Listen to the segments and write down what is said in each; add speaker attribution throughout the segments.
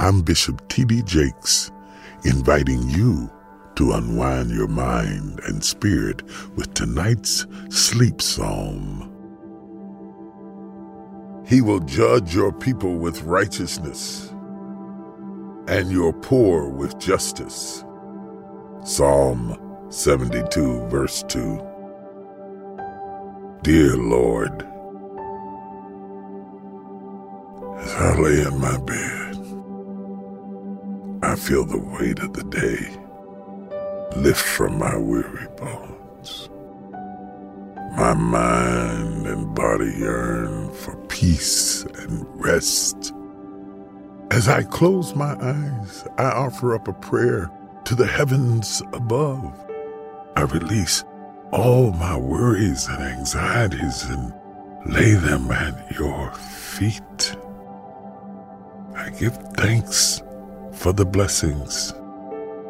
Speaker 1: I'm Bishop T.D. Jakes, inviting you to unwind your mind and spirit with tonight's sleep psalm. He will judge your people with righteousness and your poor with justice. Psalm 72, verse 2. Dear Lord, as I lay in my bed, feel the weight of the day lift from my weary bones. My mind and body yearn for peace and rest. As I close my eyes, I offer up a prayer to the heavens above. I release all my worries and anxieties and lay them at your feet. I give thanks for the blessings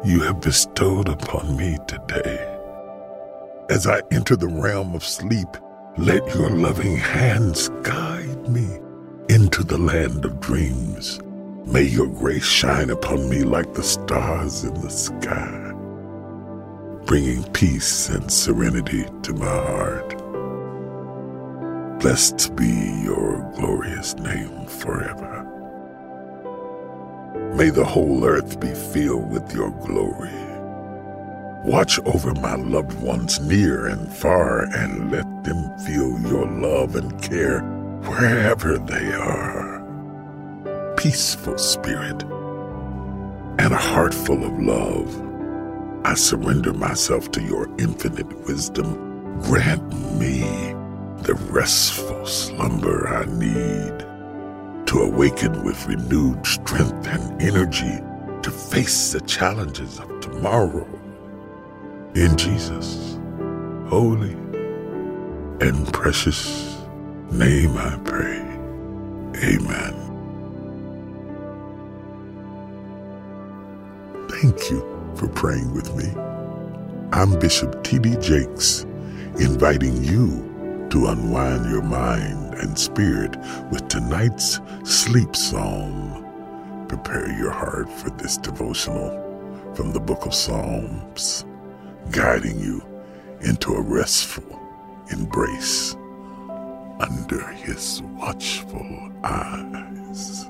Speaker 1: you have bestowed upon me today. As I enter the realm of sleep, let your loving hands guide me into the land of dreams. May your grace shine upon me like the stars in the sky, bringing peace and serenity to my heart. Blessed be your glorious name forever. May the whole earth be filled with your glory. Watch over my loved ones near and far and let them feel your love and care wherever they are. Peaceful spirit and a heart full of love, I surrender myself to your infinite wisdom. Grant me the restful slumber I need to awaken with renewed strength and energy to face the challenges of tomorrow. In Jesus' holy and precious name I pray. Amen. Thank you for praying with me. I'm Bishop T.D. Jakes, inviting you to unwind your mind and spirit with tonight's sleep psalm. Prepare your heart for this devotional from the book of Psalms, guiding you into a restful embrace under his watchful eyes.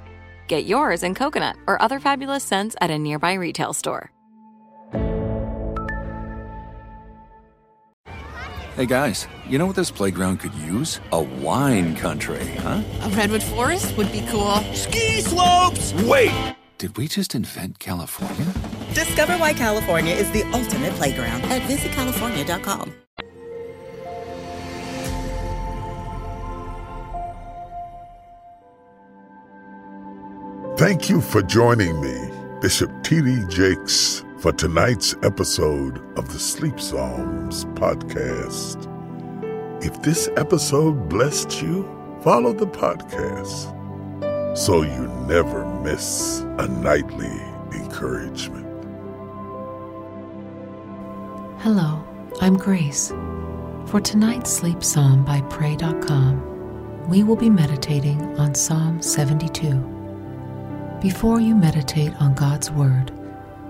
Speaker 2: Get yours in coconut or other fabulous scents at a nearby retail store.
Speaker 3: Hey guys, you know what this playground could use? A wine country, huh?
Speaker 4: A redwood forest would be cool.
Speaker 5: Ski slopes!
Speaker 3: Wait! Did we just invent California?
Speaker 6: Discover why California is the ultimate playground at visitcalifornia.com.
Speaker 1: Thank you for joining me, Bishop T.D. Jakes, for tonight's episode of the Sleep Psalms podcast. If this episode blessed you, follow the podcast so you never miss a nightly encouragement.
Speaker 7: Hello, I'm Grace. For tonight's sleep psalm by Pray.com, we will be meditating on Psalm 72. Before you meditate on God's Word,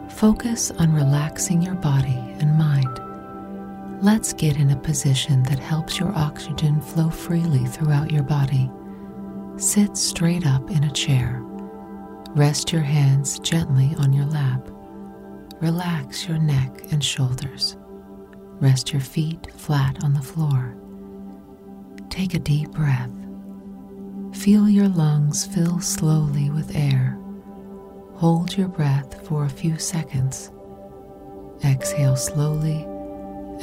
Speaker 7: focus on relaxing your body and mind. Let's get in a position that helps your oxygen flow freely throughout your body. Sit straight up in a chair. Rest your hands gently on your lap. Relax your neck and shoulders. Rest your feet flat on the floor. Take a deep breath. Feel your lungs fill slowly with air. Hold your breath for a few seconds. Exhale slowly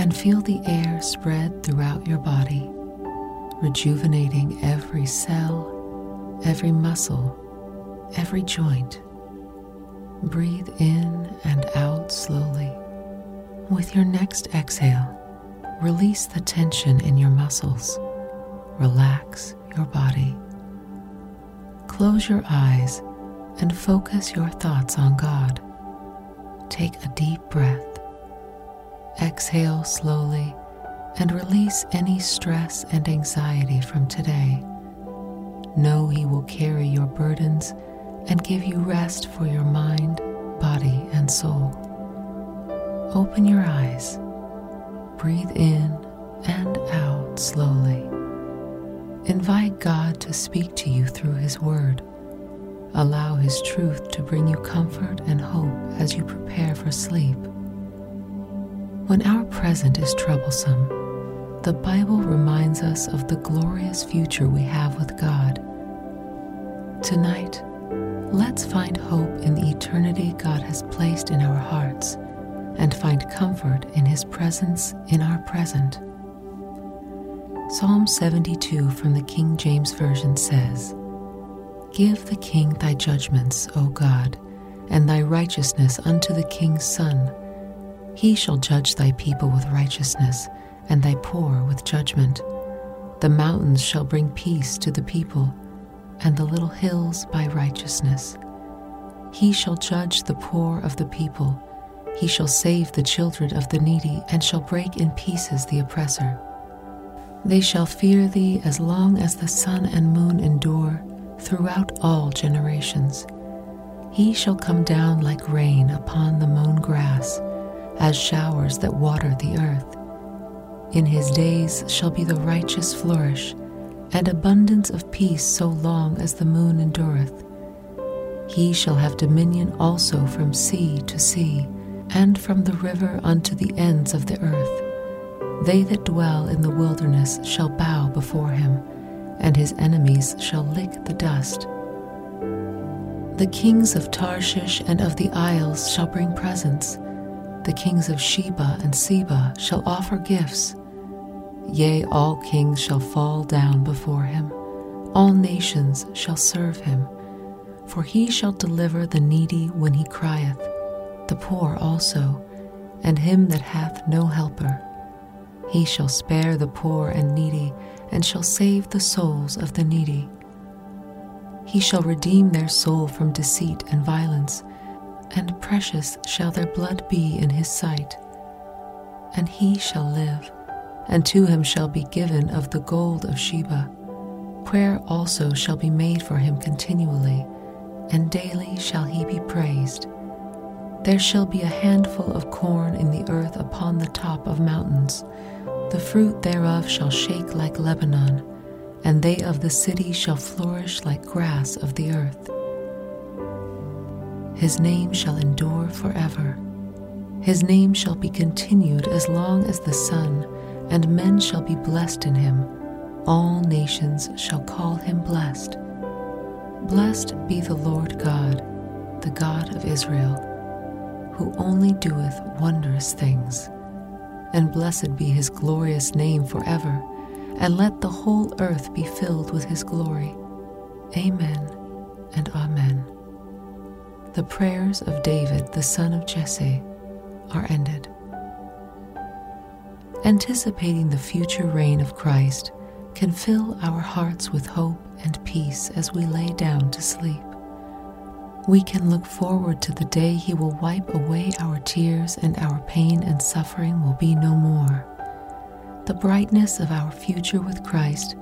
Speaker 7: and feel the air spread throughout your body, rejuvenating every cell, every muscle, every joint. Breathe in and out slowly. With your next exhale, release the tension in your muscles. Relax your body. Close your eyes and focus your thoughts on God. Take a deep breath. Exhale slowly and release any stress and anxiety from today. Know He will carry your burdens and give you rest for your mind, body, and soul. Open your eyes. Breathe in and out slowly. Invite God to speak to you through His Word. Allow His truth to bring you comfort and hope as you prepare for sleep. When our present is troublesome, the Bible reminds us of the glorious future we have with God. Tonight, let's find hope in the eternity God has placed in our hearts and find comfort in His presence in our present. Psalm 72 from the King James Version says, Give the king thy judgments, O God, and thy righteousness unto the king's son. He shall judge thy people with righteousness, and thy poor with judgment. The mountains shall bring peace to the people, and the little hills by righteousness. He shall judge the poor of the people. He shall save the children of the needy, and shall break in pieces the oppressor. They shall fear thee as long as the sun and moon endure throughout all generations. He shall come down like rain upon the mown grass, as showers that water the earth. In his days shall be the righteous flourish, and abundance of peace so long as the moon endureth. He shall have dominion also from sea to sea, and from the river unto the ends of the earth. They that dwell in the wilderness shall bow before him, and his enemies shall lick the dust. The kings of Tarshish and of the isles shall bring presents. The kings of Sheba and Seba shall offer gifts. Yea, all kings shall fall down before him, all nations shall serve him. For he shall deliver the needy when he crieth, the poor also, and him that hath no helper. He shall spare the poor and needy, and shall save the souls of the needy. He shall redeem their soul from deceit and violence, and precious shall their blood be in his sight. And he shall live, and to him shall be given of the gold of Sheba. Prayer also shall be made for him continually, and daily shall he be praised. There shall be a handful of corn in the earth upon the top of mountains. The fruit thereof shall shake like Lebanon, and they of the city shall flourish like grass of the earth. His name shall endure forever. His name shall be continued as long as the sun, and men shall be blessed in him. All nations shall call him blessed. Blessed be the Lord God, the God of Israel, who only doeth wondrous things. And blessed be his glorious name forever, and let the whole earth be filled with his glory. Amen and Amen. The prayers of David, the son of Jesse, are ended. Anticipating the future reign of Christ can fill our hearts with hope and peace as we lay down to sleep. We can look forward to the day He will wipe away our tears and our pain and suffering will be no more. The brightness of our future with Christ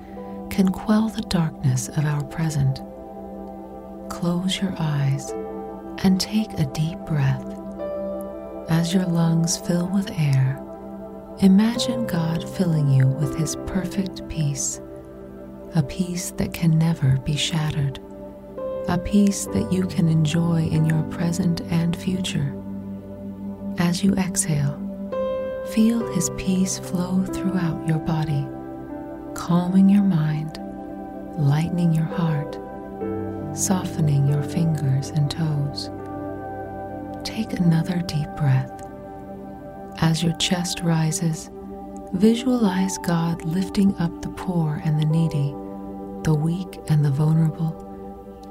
Speaker 7: can quell the darkness of our present. Close your eyes and take a deep breath. As your lungs fill with air, imagine God filling you with His perfect peace, a peace that can never be shattered, a peace that you can enjoy in your present and future. As you exhale, feel His peace flow throughout your body, calming your mind, lightening your heart, softening your fingers and toes. Take another deep breath. As your chest rises, visualize God lifting up the poor and the needy, the weak and the vulnerable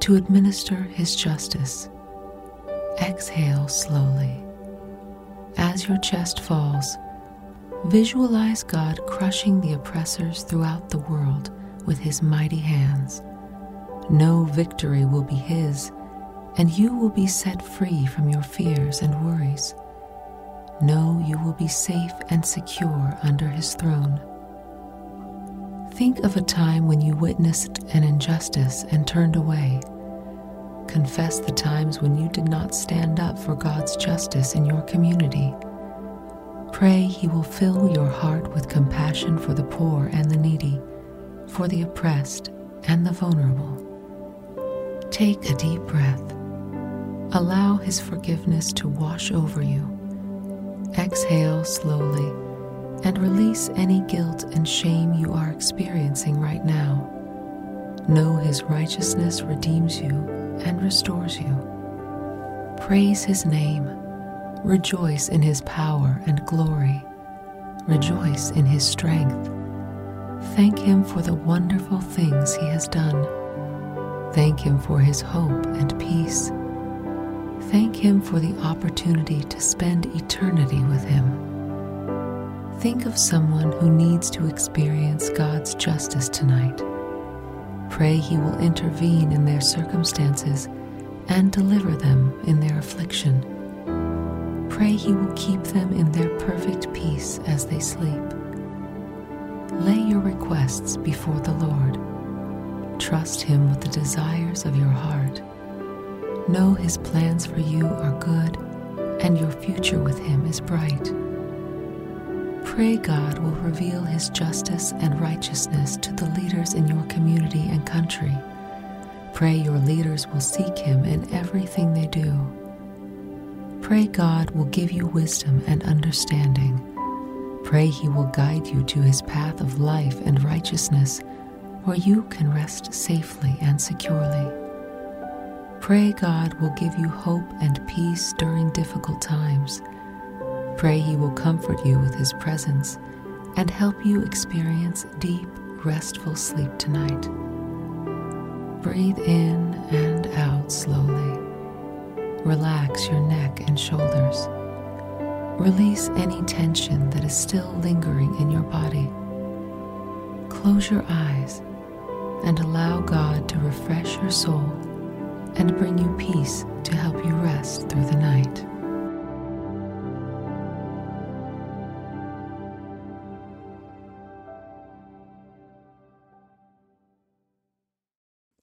Speaker 7: to administer His justice. Exhale slowly. As your chest falls, visualize God crushing the oppressors throughout the world with His mighty hands. Know victory will be His, and you will be set free from your fears and worries. Know you will be safe and secure under His throne. Think of a time when you witnessed an injustice and turned away. Confess the times when you did not stand up for God's justice in your community. Pray He will fill your heart with compassion for the poor and the needy, for the oppressed and the vulnerable. Take a deep breath. Allow His forgiveness to wash over you. Exhale slowly and release any guilt and shame you are experiencing right now. Know His righteousness redeems you and restores you. Praise His name. Rejoice in His power and glory. Rejoice in His strength. Thank Him for the wonderful things He has done. Thank Him for His hope and peace. Thank Him for the opportunity to spend eternity with Him. Think of someone who needs to experience God's justice tonight. Pray He will intervene in their circumstances and deliver them in their affliction. Pray He will keep them in their perfect peace as they sleep. Lay your requests before the Lord. Trust Him with the desires of your heart. Know His plans for you are good, and your future with Him is bright. Pray God will reveal His justice and righteousness to the leaders in your community and country. Pray your leaders will seek Him in everything they do. Pray God will give you wisdom and understanding. Pray He will guide you to His path of life and righteousness, where you can rest safely and securely. Pray God will give you hope and peace during difficult times. Pray He will comfort you with His presence and help you experience deep, restful sleep tonight. Breathe in and out slowly. Relax your neck and shoulders. Release any tension that is still lingering in your body. Close your eyes and allow God to refresh your soul and bring you peace to help you rest through the night.